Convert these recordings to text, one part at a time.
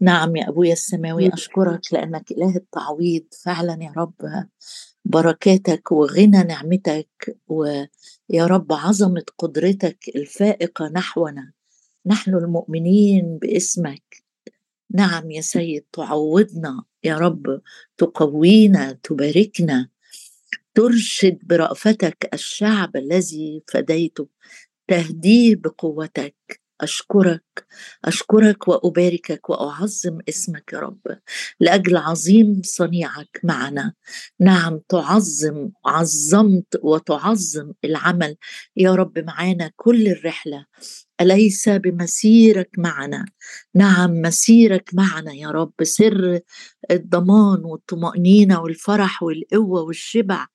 نعم يا أبويا السماوي أشكرك لأنك إله التعويض. فعلا يا رب بركاتك وغنى نعمتك ويا رب عظمة قدرتك الفائقة نحونا. نحن المؤمنين باسمك. نعم يا سيد تعوضنا يا رب تقوينا تباركنا. ترشد برأفتك الشعب الذي فديته. تهديه بقوتك. أشكرك أشكرك وأباركك وأعظم اسمك يا رب. لأجل عظيم صنيعك معنا. نعم تعظم عظمت وتعظم العمل. يا رب معانا كل الرحلة. أليس بمسيرك معنا؟ نعم مسيرك معنا يا رب. سر الضمان والطمأنينة والفرح والقوة والشبع.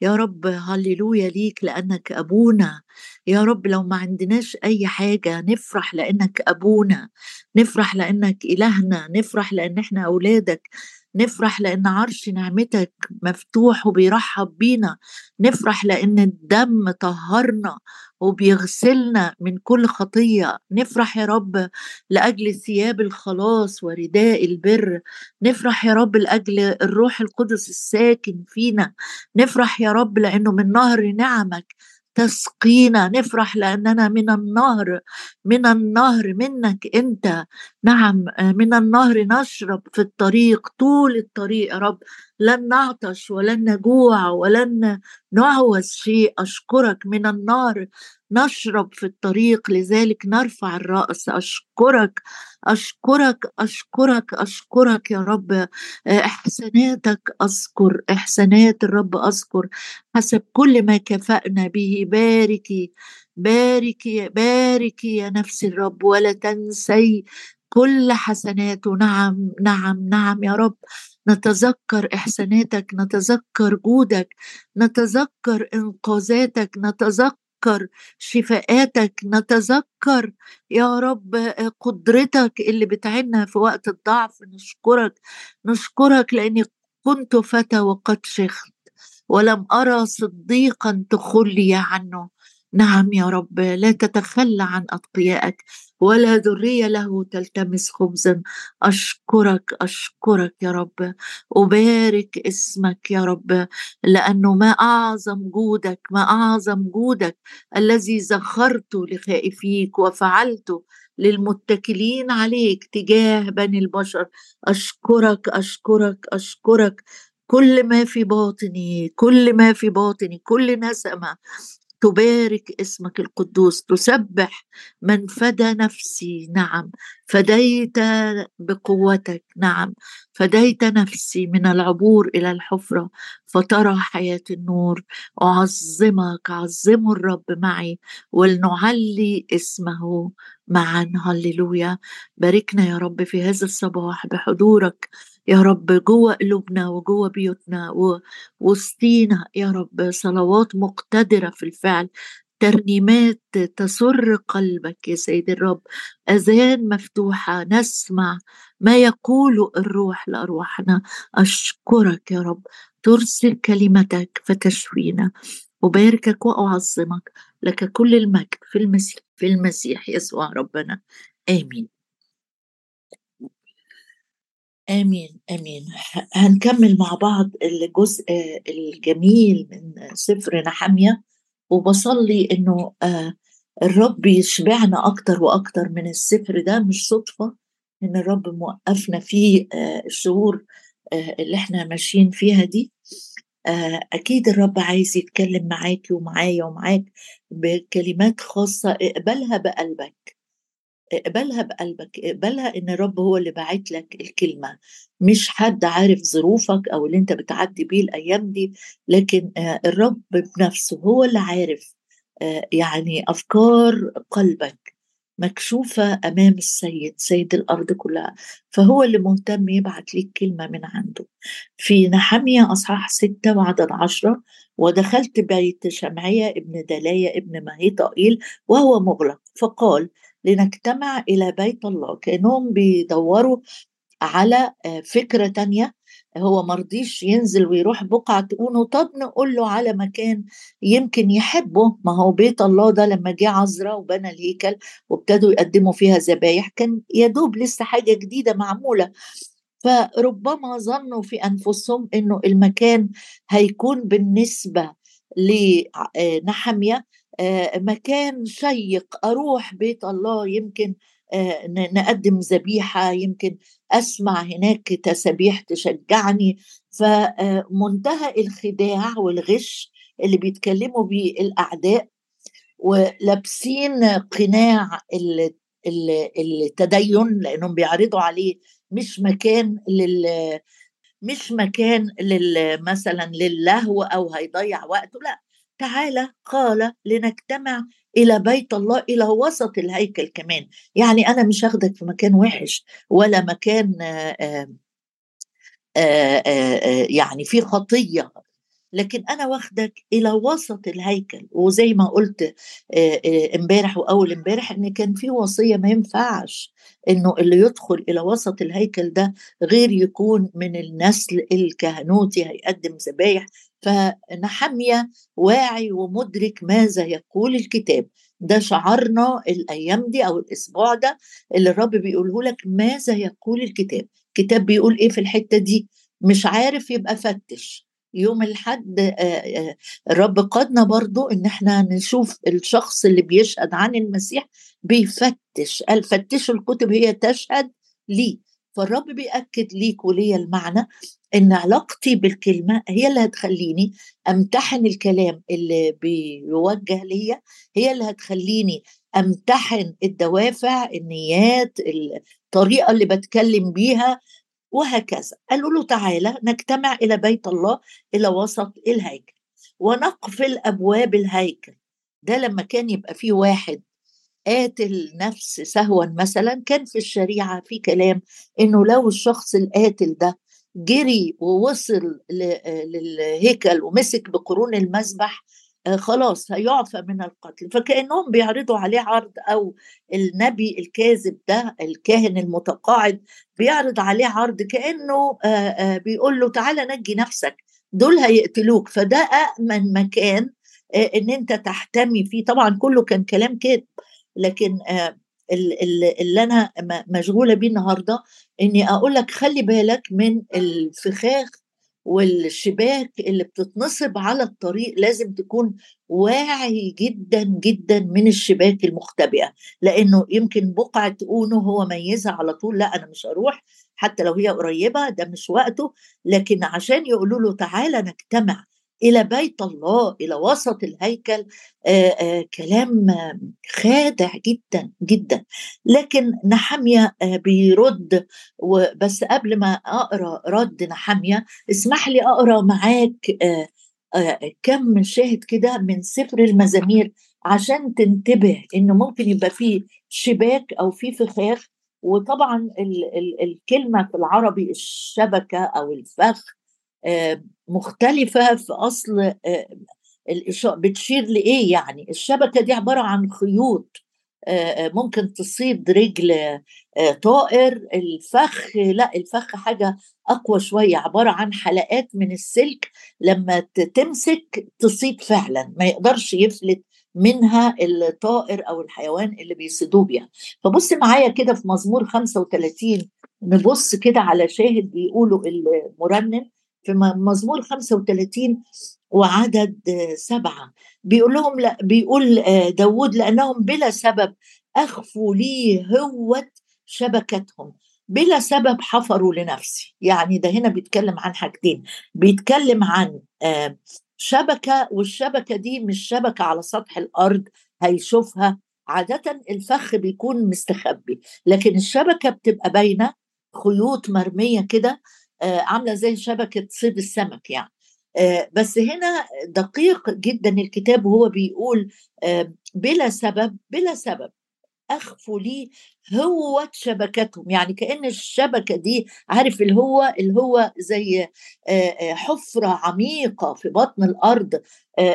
يا رب هللويا ليك لأنك أبونا. يا رب لو ما عندناش أي حاجة نفرح لأنك أبونا. نفرح لأنك إلهنا. نفرح لأن إحنا أولادك. نفرح لأن عرش نعمتك مفتوح وبيرحب بينا. نفرح لأن الدم طهرنا وبيغسلنا من كل خطية. نفرح يا رب لأجل ثياب الخلاص ورداء البر. نفرح يا رب لأجل الروح القدس الساكن فينا. نفرح يا رب لأنه من نهر نعمك تسقينا. نفرح لأننا من النهر من النهر منك أنت. نعم من النهر نشرب في الطريق طول الطريق يا رب. لن نعطش ولن نجوع ولن نعوز شيء. أشكرك من النار نشرب في الطريق لذلك نرفع الرأس. أشكرك أشكرك أشكرك أشكرك يا رب. إحساناتك أذكر إحسانات الرب أذكر. حسب كل ما كفأنا به. باركي باركي باركي يا نفس الرب. ولا تنسي كل حسناته. نعم نعم نعم يا رب. نتذكر إحساناتك نتذكر جودك نتذكر إنقاذاتك نتذكر شفاءاتك نتذكر يا رب قدرتك اللي بتعنا في وقت الضعف. نشكرك نشكرك لأني كنت فتى وقد شخت ولم أرى صديقا تخلي عنه. نعم يا رب لا تتخلى عن أتقيائك. ولا ذرية له تلتمس خبزا. أشكرك أشكرك يا رب. أبارك اسمك يا رب لأنه ما أعظم جودك ما أعظم جودك الذي زخرت لخائفيك وفعلته للمتكلين عليك تجاه بني البشر. أشكرك أشكرك أشكرك. كل ما في باطني كل ما في باطني كل نسمه تبارك اسمك القدوس تسبح من فدى نفسي نعم. فديت بقوتك نعم. فديت نفسي من العبور إلى الحفرة فترى حياة النور. أعظمك عظموا الرب معي ولنعلي اسمه معا. هللويا. باركنا يا رب في هذا الصباح بحضورك. يا رب جوه قلوبنا وجوه بيوتنا ووسطينا يا رب صلوات مقتدرة في الفعل ترنيمات تسر قلبك يا سيد الرب أذان مفتوحة نسمع ما يقول الروح لأرواحنا. أشكرك يا رب ترسل كلمتك فتشفينا أباركك وأعظمك لك كل المجد في المسيح في المسيح يسوع ربنا. آمين. آمين آمين. هنكمل مع بعض الجزء الجميل من سفر نحمية. وبصلي إنه آه، الرب يشبعنا أكتر وأكتر من السفر ده مش صدفة إن الرب موقفنا فيه آه، الشهور آه، اللي إحنا ماشيين فيها دي. أكيد الرب عايز يتكلم معاكي ومعايا ومعاك بكلمات خاصة اقبلها بقلبك. اقبلها بقلبك اقبلها إن الرب هو اللي باعت لك الكلمة. مش حد عارف ظروفك أو اللي أنت بتعدي بيه الأيام دي لكن آه، الرب بنفسه هو اللي عارف آه، يعني أفكار قلبك مكشوفة أمام السيد سيد الأرض كلها. فهو اللي مهتم يبعت لك كلمة من عنده. في نحمية أصحاح ستة وعدد عشرة ودخلت بيت شمعية ابن دلاية ابن مهيطائيل وهو مغلق. فقال لنجتمع إلى بيت الله. كأنهم بيدوروا على آه، فكرة تانية. هو مرضيش ينزل ويروح بقعة أونو طب نقول له على مكان يمكن يحبه. ما هو بيت الله ده لما جه عزرا وبنى الهيكل وابتدوا يقدموا فيها ذبايح كان يدوب لسه حاجة جديدة معمولة. فربما ظنوا في أنفسهم أنه المكان هيكون بالنسبة لنحمية مكان شيق أروح بيت الله يمكن آه، نقدم ذبيحة يمكن أسمع هناك تسابيح تشجعني. فمنتهى الخداع والغش اللي بيتكلموا بيه الأعداء ولابسين قناع التدين لأنهم بيعرضوا عليه مش مكان لل مش مكان لل مثلا للهو أو هيضيع وقته لأ. تعالى قال لنجتمع إلى بيت الله إلى وسط الهيكل كمان. يعني أنا مش هاخدك في مكان وحش ولا مكان آآ آآ آآ يعني في خطية. لكن أنا واخدك إلى وسط الهيكل. وزي ما قلت إمبارح وأول إمبارح إن كان في وصية ما ينفعش إنه اللي يدخل إلى وسط الهيكل ده غير يكون من النسل الكهنوتي هيقدم ذبايح فنحمية واعي ومدرك ماذا يقول الكتاب. ده شعارنا الأيام دي أو الأسبوع ده اللي الرب بيقوله لك ماذا يقول الكتاب. الكتاب بيقول إيه في الحتة دي؟ مش عارف يبقى فتش. يوم الحد الرب قادنا برضو إن إحنا نشوف الشخص اللي بيشهد عن المسيح بيفتش قال فتشوا الكتب هي تشهد لي. فالرب بيأكد ليك وليا المعنى إن علاقتي بالكلمة هي اللي هتخليني أمتحن الكلام اللي بيوجه ليا هي اللي هتخليني أمتحن الدوافع النيات الطريقة اللي بتكلم بيها وهكذا. قالوا له تعالى نجتمع إلى بيت الله إلى وسط الهيكل ونقفل أبواب الهيكل. ده لما كان يبقى في واحد قاتل نفس سهوا مثلا كان في الشريعة في كلام إنه لو الشخص القاتل ده جري ووصل للهيكل ومسك بقرون المذبح آه، خلاص هيعفى من القتل. فكأنهم بيعرضوا عليه عرض أو النبي الكاذب ده الكاهن المتقاعد بيعرض عليه عرض كأنه آه، آه، بيقول له تعالى نجي نفسك دول هيقتلوك. فده امن مكان إن أنت تحتمي فيه. طبعا كله كان كلام كذب لكن اللي أنا مشغولة بيه النهارده إني أقول لك خلي بالك من الفخاخ والشباك اللي بتتنصب على الطريق لازم تكون واعي جدا جدا من الشباك المختبئة. لأنه يمكن بقعة اونو هو ميزها على طول لا أنا مش هروح حتى لو هي قريبة ده مش وقته. لكن عشان يقولوا له تعالى نجتمع إلى بيت الله إلى وسط الهيكل. آآ آآ كلام خادع جدا جدا. لكن نحمية بيرد. بس قبل ما أقرأ رد نحمية اسمح لي أقرأ معاك كم شاهد كده من سفر المزامير عشان تنتبه إنه ممكن يبقى فيه شباك أو في فخاخ. وطبعا ال ال الكلمة في العربي الشبكة أو الفخ مختلفة في أصل بتشير لإيه يعني؟ الشبكة دي عبارة عن خيوط ممكن تصيد رجل طائر الفخ لا الفخ حاجة أقوى شوية عبارة عن حلقات من السلك لما تمسك تصيد فعلا ما يقدرش يفلت منها الطائر أو الحيوان اللي بيصيدوه بيها. فبص معايا كده في مزمور 35 نبص كده على شاهد بيقولوا المرنم في مزمور 35 وعدد سبعة. بيقول لهم لا بيقول آه، داود لأنهم بلا سبب أخفوا لي هوة شبكتهم. بلا سبب حفروا لنفسي. يعني ده هنا بيتكلم عن حاجتين. بيتكلم عن آه، شبكة والشبكة دي مش شبكة على سطح الأرض هيشوفها. عادة الفخ بيكون مستخبي لكن الشبكة بتبقى باينة خيوط مرمية كده عاملة زي شبكة صيد السمك يعني. آه، بس هنا دقيق جدا الكتاب وهو بيقول آه، بلا سبب بلا سبب أخفوا لي هوة شبكتهم. يعني كأن الشبكة دي عارف الهوة الهوة زي حفرة عميقة في بطن الأرض.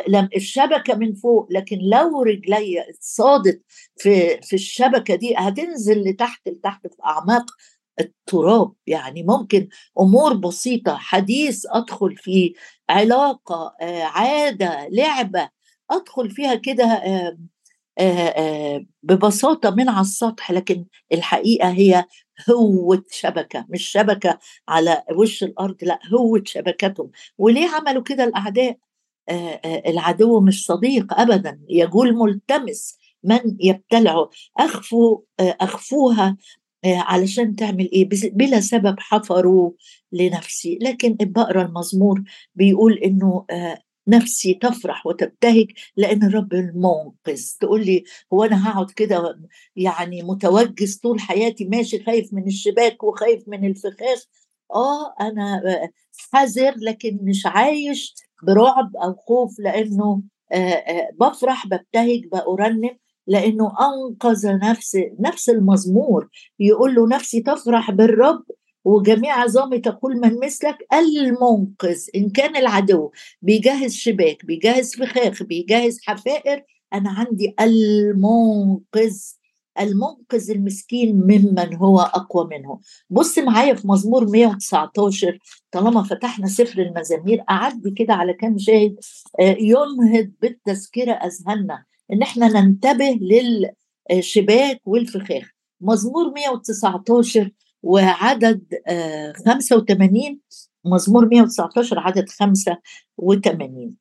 لم الشبكة من فوق لكن لو رجلي صادت في في الشبكة دي هتنزل لتحت لتحت في أعماق التراب. يعني ممكن أمور بسيطة حديث أدخل فيه علاقة آه، عادة لعبة أدخل فيها كده آه، آه، ببساطة من على السطح. لكن الحقيقة هي هوة شبكة مش شبكة على وش الأرض لا هوة شبكتهم. وليه عملوا كده الأعداء؟ العدو مش صديق ابدا. يقول ملتمس من يبتلعه. أخفوا أخفوها علشان تعمل إيه؟ بلا سبب حفروا لنفسي. لكن بقرا المزمور بيقول إنه نفسي تفرح وتبتهج لأن الرب المنقذ. تقول لي هو أنا هقعد كده يعني متوجس طول حياتي ماشي خايف من الشباك وخايف من الفخاخ؟ آه أنا حذر لكن مش عايش برعب أو خوف لأنه بفرح ببتهج بأرنم. لأنه أنقذ نفس نفس المزمور. يقول له نفسي تفرح بالرب وجميع عظامي تقول من مثلك. المنقذ إن كان العدو بيجهز شباك بيجهز فخاخ بيجهز حفائر أنا عندي المنقذ. المنقذ المسكين ممن هو أقوى منه. بص معايا في مزمور 119 طالما فتحنا سفر المزامير أعدي كده على كام شاهد. آه، ينهض بالتذكرة أذهاننا. إن إحنا ننتبه للشباك والفخاخ. مزمور 119 وعدد 85 آه، مزمور 119 عدد 85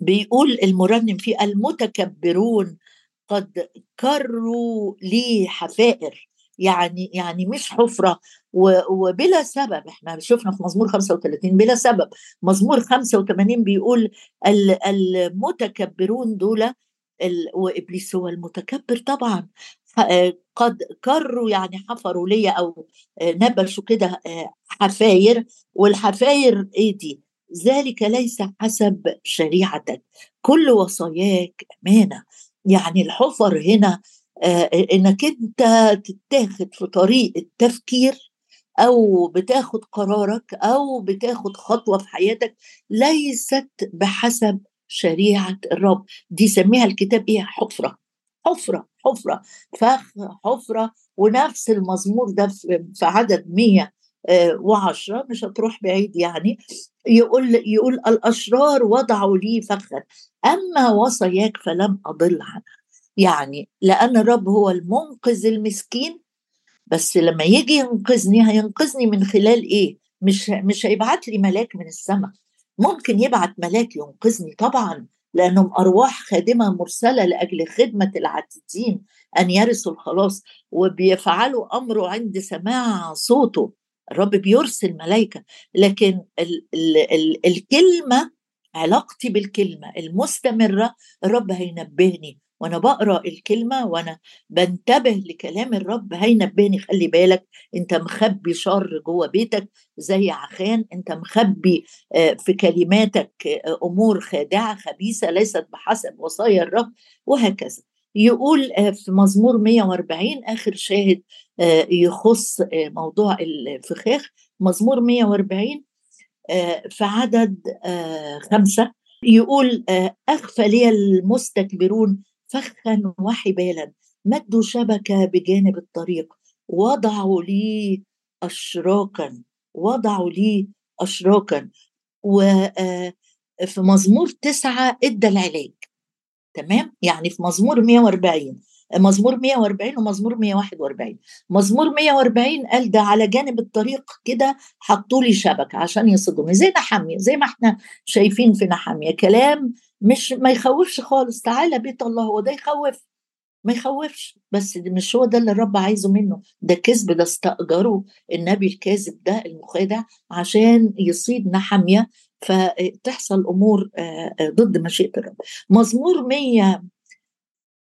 بيقول المرنم فيه المتكبرون قد كروا لي حفائر. يعني يعني مش حفرة وبلا سبب. إحنا شفنا في مزمور 35 بلا سبب. مزمور 85 بيقول المتكبرون دول وإبليس هو المتكبر طبعا. قد كروا يعني حفروا لي أو نبشوا كده حفاير والحفاير إيه دي؟ ذلك ليس حسب شريعتك. كل وصاياك أمانة. يعني الحفر هنا إنك أنت تتاخد في طريق التفكير أو بتاخد قرارك أو بتاخد خطوة في حياتك ليست بحسب شريعة الرب. دي سميها الكتاب إيه؟ حفرة. حفرة حفرة. فخ حفرة. ونفس المزمور ده في عدد 110 مش هتروح بعيد يعني. يقول يقول الأشرار وضعوا لي فخا أما وصاياك فلم أضل عنها. يعني لأن الرب هو المنقذ المسكين بس لما يجي ينقذني هينقذني من خلال إيه؟ مش مش هيبعت لي ملاك من السماء. ممكن يبعت ملاك ينقذني طبعا لأنهم أرواح خادمة مرسلة لأجل خدمة العاتدين أن يرثوا الخلاص وبيفعلوا أمره عند سماع صوته. الرب بيرسل ملائكة. لكن ال ال ال الكلمة علاقتي بالكلمة المستمرة الرب هينبهني. وأنا بقرأ الكلمة وأنا بنتبه لكلام الرب هينبهني خلي بالك أنت مخبي شر جوه بيتك زي عخان أنت مخبي آه، في كلماتك آه، أمور خادعة خبيثة ليست بحسب وصايا الرب وهكذا. يقول آه، في مزمور 140 آخر شاهد يخص موضوع الفخاخ مزمور 140 في عدد خمسة يقول أخفى لي المستكبرون فخا وحبالا مدوا شبكة بجانب الطريق. وضعوا لي أشراكا وضعوا لي أشراكا وفي آه، مزمور تسعة إدى العلاج. تمام؟ يعني في مزمور 140 مزمور 140 ومزمور 141 مزمور 140 قال ده على جانب الطريق كده حطوا لي شبكة عشان يصدوني زي نحامية زي ما إحنا شايفين في نحامية. كلام مش ما يخوفش خالص تعالى بيت الله هو ده يخوف؟ ما يخوفش. بس مش هو ده اللي الرب عايزه منه. ده كذب ده استأجره النبي الكاذب ده المخادع عشان يصيد نحمية. فتحصل أمور ضد مشيئة الرب. مزمور 100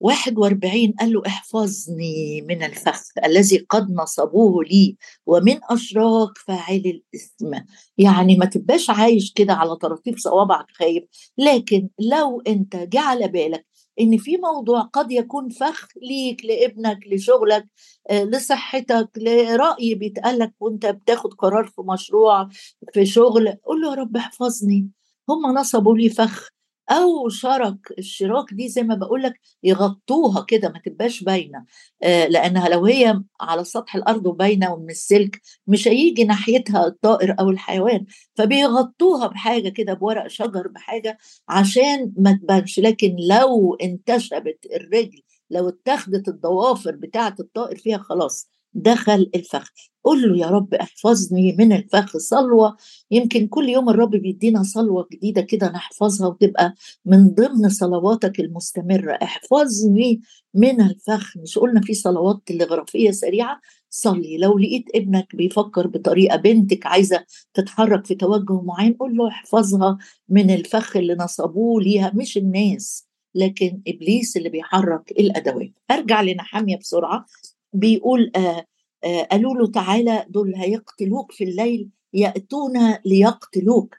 41 قال له احفظني من الفخ الذي قد نصبوه لي ومن اشراك فاعل الإثم. يعني ما تبقاش عايش كده على طراطيف صوابعك خايف. لكن لو أنت جه على بالك إن في موضوع قد يكون فخ ليك لابنك لشغلك آه، لصحتك لرأي بيتقالك وأنت بتاخد قرار في مشروع في شغل قول له يا رب احفظني. هم نصبوا لي فخ أو شرك الشراك دي زي ما بقول لك يغطوها كده ما تبقاش باينة. آه لأنها لو هي على سطح الأرض وباينة ومن السلك مش هيجي ناحيتها الطائر أو الحيوان فبيغطوها بحاجة كده بورق شجر بحاجة عشان ما تبانش. لكن لو انتشبت الرجل لو اتخذت الضوافر بتاعة الطائر فيها خلاص دخل الفخ. قل له يا رب احفظني من الفخ صلوة. يمكن كل يوم الرب بيدينا صلوة جديدة كده نحفظها وتبقى من ضمن صلواتك المستمرة. احفظني من الفخ. مش قلنا في صلوات تلغرافية سريعة؟ صلي. لو لقيت ابنك بيفكر بطريقة بنتك عايزة تتحرك في توجه معين قول له احفظها من الفخ اللي نصبوه ليها. مش الناس لكن إبليس اللي بيحرك الأدوات. أرجع لنحامية بسرعة. بيقول آه آه قالوا له تعالى دول هيقتلوك في الليل يأتون ليقتلوك.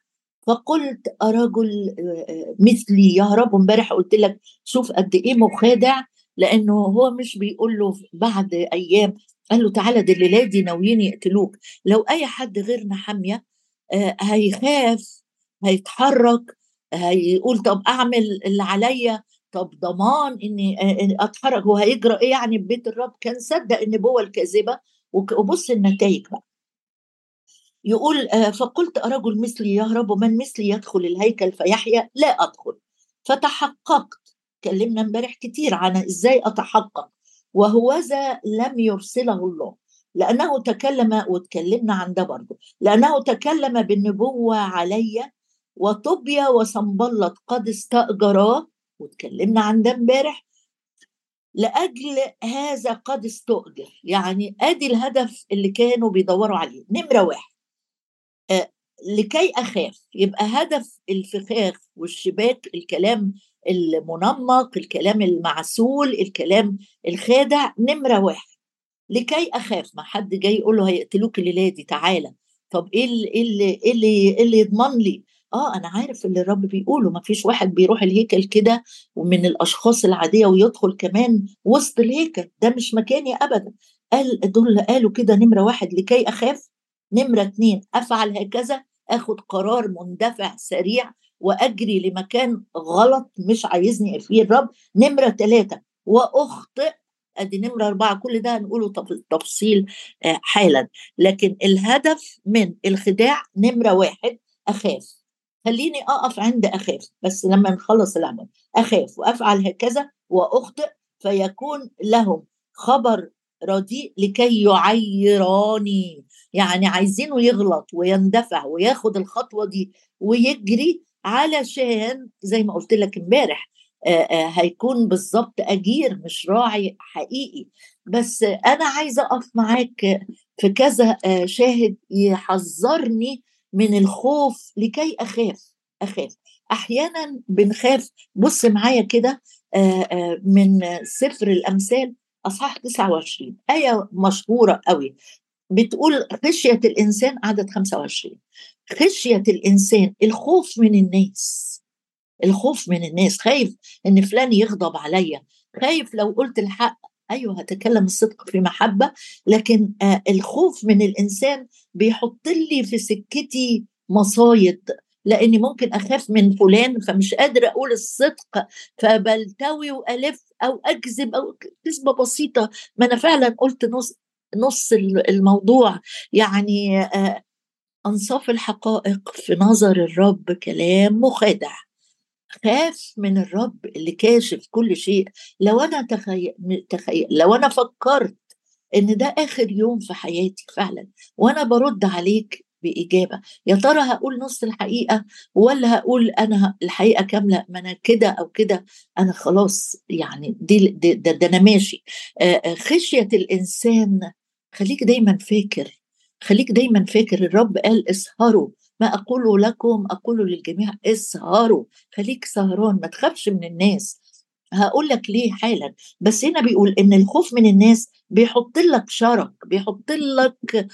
فقلت أرجل آه مثلي يهرب امبارح قلت لك شوف قد إيه مخادع لأنه هو مش بيقول له بعد أيام. قال له تعالى دي الليلة دي ناويين يقتلوك. لو أي حد غيرنا حامية آه هيخاف هيتحرك هيقول طب أعمل اللي عليا. طب ضمان إني اتحرك هو هيجرى إيه يعني ببيت الرب؟ كان صدق النبوه الكاذبة وبص النتائج بقى. يقول فقلت أرجل مثلي يهرب ومن مثلي يدخل الهيكل فيحيا؟ لا أدخل. فتحققت. تكلمنا امبارح كتير عن إزاي أتحقق. وهوذا لم يرسله الله. لأنه تكلم وتكلمنا عن ده برضه لأنه تكلم بالنبوة علي وطوبيا وصنبلط قد استأجراه واتكلمنا عن ده امبارح لأجل هذا قد استؤجر. يعني أدي الهدف اللي كانوا بيدوروا عليه. نمرة واحد آه لكي أخاف. يبقى هدف الفخاخ والشباك الكلام المنمق الكلام المعسول الكلام الخادع نمرة واحد. لكي أخاف. ما حد جاي يقول له هيقتلوك الليلة دي تعالى. طب إيه اللي إيه اللي إيه اللي, اللي يضمن لي آه أنا عارف اللي الرب بيقوله ما فيش واحد بيروح الهيكل كده ومن الأشخاص العادية ويدخل كمان وسط الهيكل ده مش مكاني ابدا. قال دول قالوا كده نمرة واحد لكي أخاف؟ نمرة اتنين أفعل هكذا؟ آخد قرار مندفع سريع وأجري لمكان غلط مش عايزني فيه الرب. نمرة ثلاثة وأخطئ. أدي نمرة أربعة كل ده هنقوله تفصيل حالا. لكن الهدف من الخداع نمرة واحد أخاف. خليني أقف عند أخاف بس لما نخلص العمل. أخاف وأفعل هكذا وأخطئ فيكون لهم خبر رديء لكي يعيراني يعني عايزينه يغلط ويندفع وياخد الخطوة دي ويجري علشان زي ما قلت لك امبارح هيكون بالظبط أجير مش راعي حقيقي. بس أنا عايزة أقف معاك في كذا شاهد يحذرني من الخوف لكي أخاف أخاف. أحيانا بنخاف. بص معايا كده من سفر الأمثال أصحاح 29 آية مشهورة قوي بتقول خشية الإنسان عدد 25 خشية الإنسان الخوف من الناس. الخوف من الناس. خايف إن فلان يغضب عليا. خايف لو قلت الحق أيوه هتكلم الصدق في محبة لكن آه الخوف من الإنسان بيحط لي في سكتي مصايد لأني ممكن أخاف من فلان فمش قادره أقول الصدق فبلتوي وألف أو أكذب أو كذبة بسيطة. ما أنا فعلا قلت نص نص الموضوع. يعني آه أنصاف الحقائق في نظر الرب كلام مخادع. خاف من الرب اللي كاشف كل شيء. لو أنا تخيل تخيل لو أنا فكرت إن ده آخر يوم في حياتي فعلا وأنا برد عليك بإجابة يا ترى هقول نص الحقيقة ولا هقول أنا الحقيقة كاملة؟ ما أنا كده أو كده أنا خلاص يعني دي ده, ده, أنا ماشي. خشية الإنسان خليك دايما فاكر خليك دايما فاكر الرب قال اسهروا ما أقول لكم أقول للجميع اسهروا خليك سهران ما تخافش من الناس. هقول لك ليه حالا. بس هنا بيقول إن الخوف من الناس بيحط لك شرك بيحط لك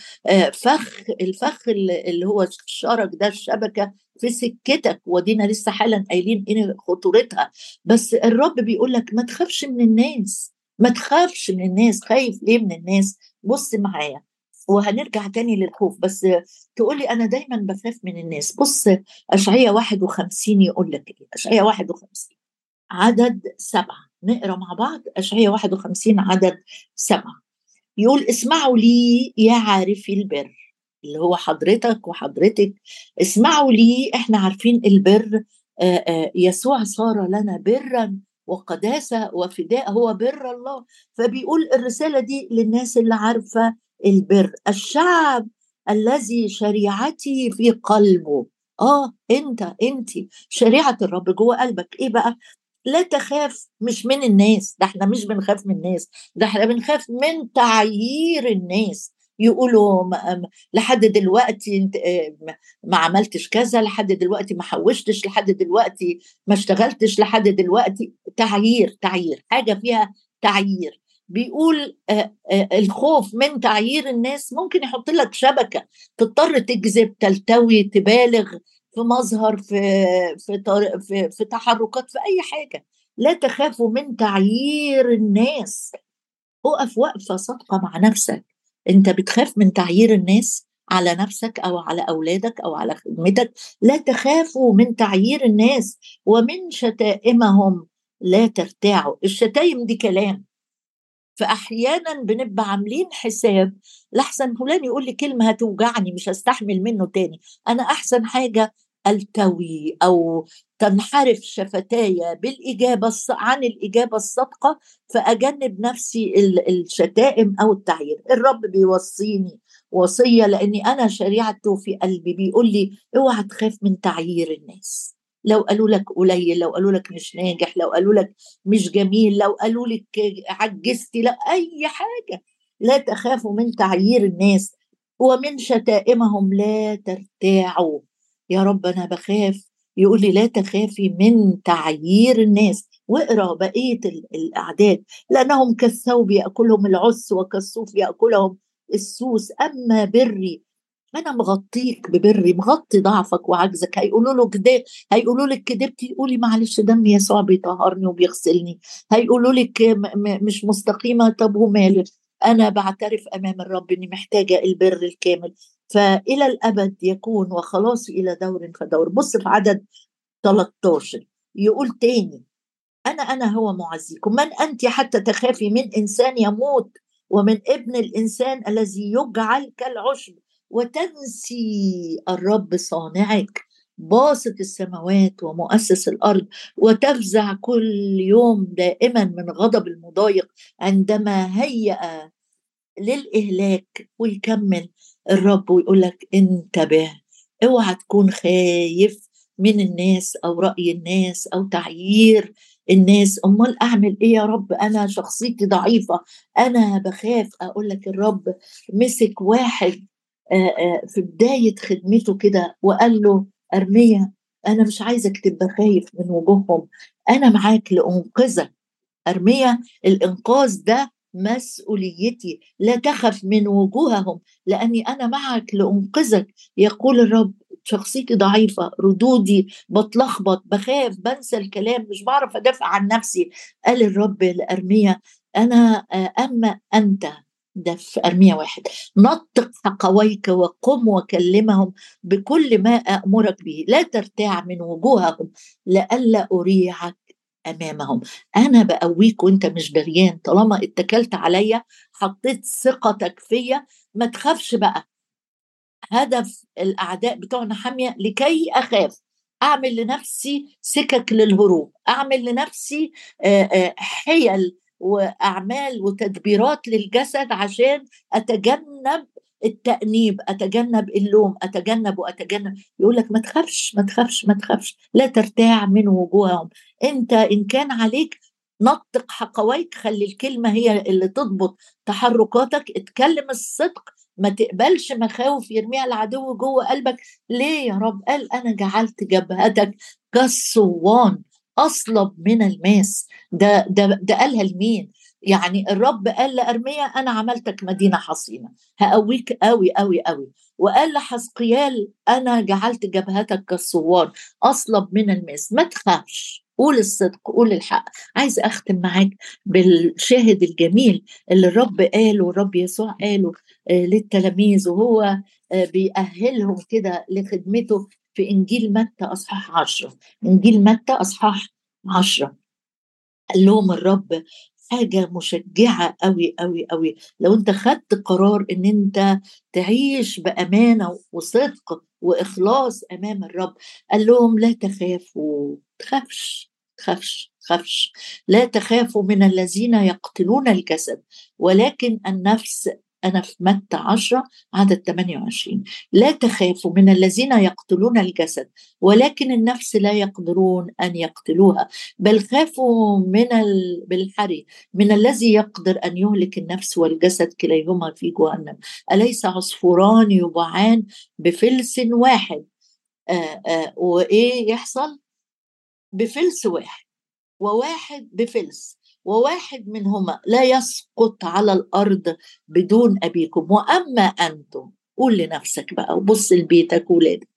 فخ الفخ اللي هو الشرك ده الشبكة في سكتك. ودينا لسه حالا قايلين إيه خطورتها. بس الرب بيقول لك ما تخافش من الناس ما تخافش من الناس خايف ليه من الناس؟ بص معايا. وهنرجع تاني للخوف. بس تقولي أنا دايما بخاف من الناس. بص اشعياء 51 يقول لك إيه؟ اشعياء 51 عدد سبعة. نقرأ مع بعض. اشعياء 51 عدد سبعة. يقول اسمعوا لي يا عارفي البر اللي هو حضرتك وحضرتك. اسمعوا لي إحنا عارفين البر. يسوع صار لنا برا وقداسة وفداء هو بر الله. فبيقول الرسالة دي للناس اللي عارفة البر الشعب الذي شريعتي في قلبه. آه أنت أنت. شريعة الرب جوه قلبك. إيه بقى؟ لا تخاف مش من الناس. ده إحنا مش بنخاف من الناس. ده إحنا بنخاف من تعيير الناس. يقولوا لحد دلوقتي أنت آه، ما عملتش كذا لحد دلوقتي ما حوشتش لحد دلوقتي ما اشتغلتش لحد دلوقتي تعيير تعيير. حاجة فيها تعيير. بيقول آه، آه، الخوف من تعيير الناس ممكن يحط لك شبكة تضطر تكذب تلتوي تبالغ في مظهر في في في, في تحركات في أي حاجة. لا تخافوا من تعيير الناس. أقف وقفه صادقة مع نفسك. أنت بتخاف من تعيير الناس على نفسك أو على أولادك أو على خدمتك؟ لا تخافوا من تعيير الناس ومن شتائمهم. لا ترتاعوا. الشتايم دي كلام. فأحيانا بنبقى عاملين حساب لحسن فلان يقول لي كلمة هتوجعني مش هستحمل منه تاني. أنا أحسن حاجة ألتوي أو تنحرف شفتاي بالإجابة عن الإجابة الصادقة فأجنب نفسي الشتائم أو التعيير. الرب بيوصيني وصية لأني أنا شريعته في قلبي بيقول لي اوعى تخاف من تعيير الناس. لو قالوا لك قليل لو قالوا لك مش ناجح لو قالوا لك مش جميل لو قالوا لك عجزتي لا أي حاجة. لا تخافوا من تعيير الناس ومن شتائمهم. لا ترتاعوا. يا رب أنا بخاف. يقول لي لا تخافي من تعيير الناس. واقرأ بقية الأعداد. لأنهم كالثوب يأكلهم العس وكالصوف يأكلهم السوس. أما بري أنا مغطيك ببري مغطي ضعفك وعجزك. هيقولوا له كده هيقولوا لك كدبتي قولي معلش دم يسوع بيطهرني وبيغسلني. هيقولوا لك مش مستقيمة طب ومالك أنا بعترف أمام الرب إني محتاجة البر الكامل. فإلى الأبد يكون وخلاصي إلى دور فدور. بص في عدد 13 يقول تاني أنا أنا هو معزيكم. من أنت حتى تخافي؟ من إنسان يموت ومن ابن الإنسان الذي يجعل كالعشب. وتنسي الرب صانعك باسط السماوات ومؤسس الأرض وتفزع كل يوم دائما من غضب المضايق عندما هيأ للإهلاك. ويكمل الرب ويقول لك انتبه اوعى تكون خايف من الناس أو رأي الناس أو تعيير الناس. أمال أعمل إيه يا رب؟ أنا شخصيتي ضعيفة أنا بخاف. أقول لك الرب مسك واحد في بداية خدمته كده وقال له ارميا أنا مش عايزك تبقى خايف من وجوههم أنا معاك لأنقذك. ارميا الإنقاذ ده مسؤوليتي لا تخف من وجوههم لأني أنا معك لأنقذك. يقول الرب شخصيتي ضعيفة ردودي بتلخبط بخاف بنسى الكلام مش بعرف أدافع عن نفسي. قال الرب لأرميا أنا أما أنت ده في أرمية واحد. نطق حقويك وقم وكلمهم بكل ما أأمرك به. لا ترتاع من وجوههم لئلا أريعك أمامهم. أنا بقويك وأنت مش بريان طالما اتكلت عليا حطيت ثقتك فيا ما تخافش بقى. هدف الأعداء بتوعنا حاميه لكي أخاف. أعمل لنفسي سكك للهروب. أعمل لنفسي حيل وأعمال وتدبيرات للجسد عشان أتجنب التأنيب أتجنب اللوم أتجنب وأتجنب. يقول لك ما تخافش ما تخافش ما تخافش. لا ترتاع من وجوههم. أنت إن كان عليك نطق حقويك خلي الكلمة هي اللي تضبط تحركاتك. اتكلم الصدق. ما تقبلش مخاوف يرميها العدو جوه قلبك. ليه يا رب؟ قال أنا جعلت جبهتك كالصوان. أصلب من الماس. ده ده ده قالها لمين؟ يعني الرب قال لأرميا أنا عملتك مدينة حصينة. هقويك قوي قوي قوي. وقال لحسقيال أنا جعلت جبهتك كالصوان أصلب من الماس. ما تخافش. قول الصدق قول الحق. عايز أختم معاك بالشاهد الجميل اللي الرب قاله الرب يسوع قاله آه، للتلاميذ وهو آه، بيأهلهم كده لخدمته في إنجيل متى أصحاح عشرة؟ إنجيل متى أصحاح عشرة؟ قال لهم الرب حاجة مشجعة قوي قوي قوي لو أنت خدت قرار إن أنت تعيش بأمانة وصدق وإخلاص أمام الرب قال لهم لا تخافوا. تخافش تخافش تخافش. لا تخافوا من الذين يقتلون الجسد ولكن النفس أنا في متى 10 عدد 28 لا تخافوا من الذين يقتلون الجسد ولكن النفس لا يقدرون أن يقتلوها. بل خافوا من ال... بالحري من الذي يقدر أن يهلك النفس والجسد كليهما في جهنم. أليس عصفوران يبعان بفلس واحد؟ آآ آآ وإيه يحصل؟ بفلس واحد وواحد بفلس. وواحد منهما لا يسقط على الأرض بدون أبيكم. وأما أنتم قول لنفسك بقى وبص لبيتك وولادك.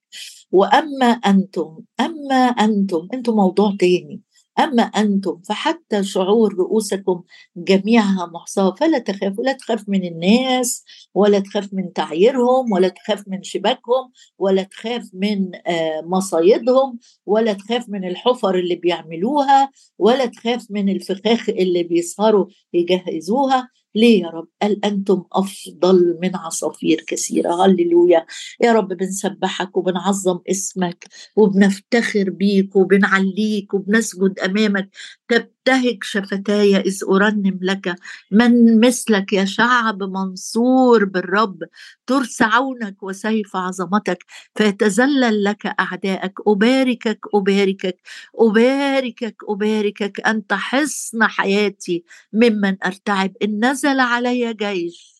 وأما أنتم أما أنتم أنتم موضوع تاني. أما أنتم فحتى شعور رؤوسكم جميعها محصاة فلا تخافوا لا تخاف من الناس ولا تخاف من تعييرهم ولا تخاف من شباكهم ولا تخاف من آه، مصايدهم ولا تخاف من الحفر اللي بيعملوها ولا تخاف من الفخاخ اللي بيسهروا يجهزوها. ليه يا رب؟ قال أنتم أفضل من عصافير كثيرة. هللويا. يا رب بنسبحك وبنعظم اسمك وبنفتخر بيك وبنعليك وبنسجد أمامك. تبتهج شفتاي إذ أرنم لك من مثلك يا شعب منصور بالرب. ترس عونك وسيف عظمتك فيتذلل لك أعدائك أباركك أباركك أباركك أباركك. أنت حصن حياتي ممن أرتعب. إن نزل علي جيش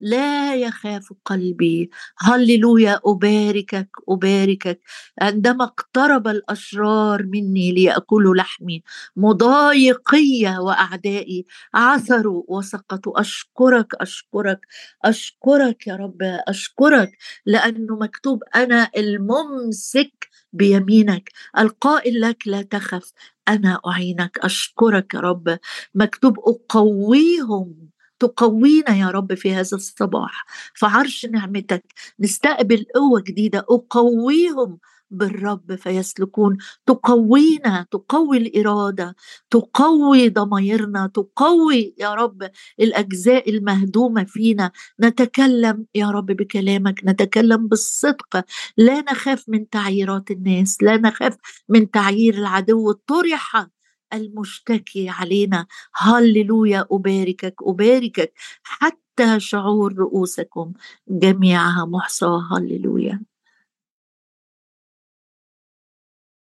لا يخاف قلبي. هللويا أباركك أباركك. عندما اقترب الأشرار مني ليأكلوا لحمي مضايقية وأعدائي. عثروا وسقطوا أشكرك أشكرك أشكرك يا رب أشكرك. لأنه مكتوب أنا الممسك بيمينك. القائل لك لا تخف أنا أعينك. أشكرك يا رب. مكتوب أقويهم. تقوينا يا رب في هذا الصباح. في عرش نعمتك نستقبل قوة جديدة أقويهم بالرب فيسلكون. تقوينا تقوي الإرادة تقوي ضميرنا تقوي يا رب الأجزاء المهدومة فينا. نتكلم يا رب بكلامك نتكلم بالصدق. لا نخاف من تعييرات الناس لا نخاف من تعيير العدو. طرح المشتكي علينا. هللويا أباركك أباركك حتى شعور رؤوسكم. جميعها محصاة. هللويا.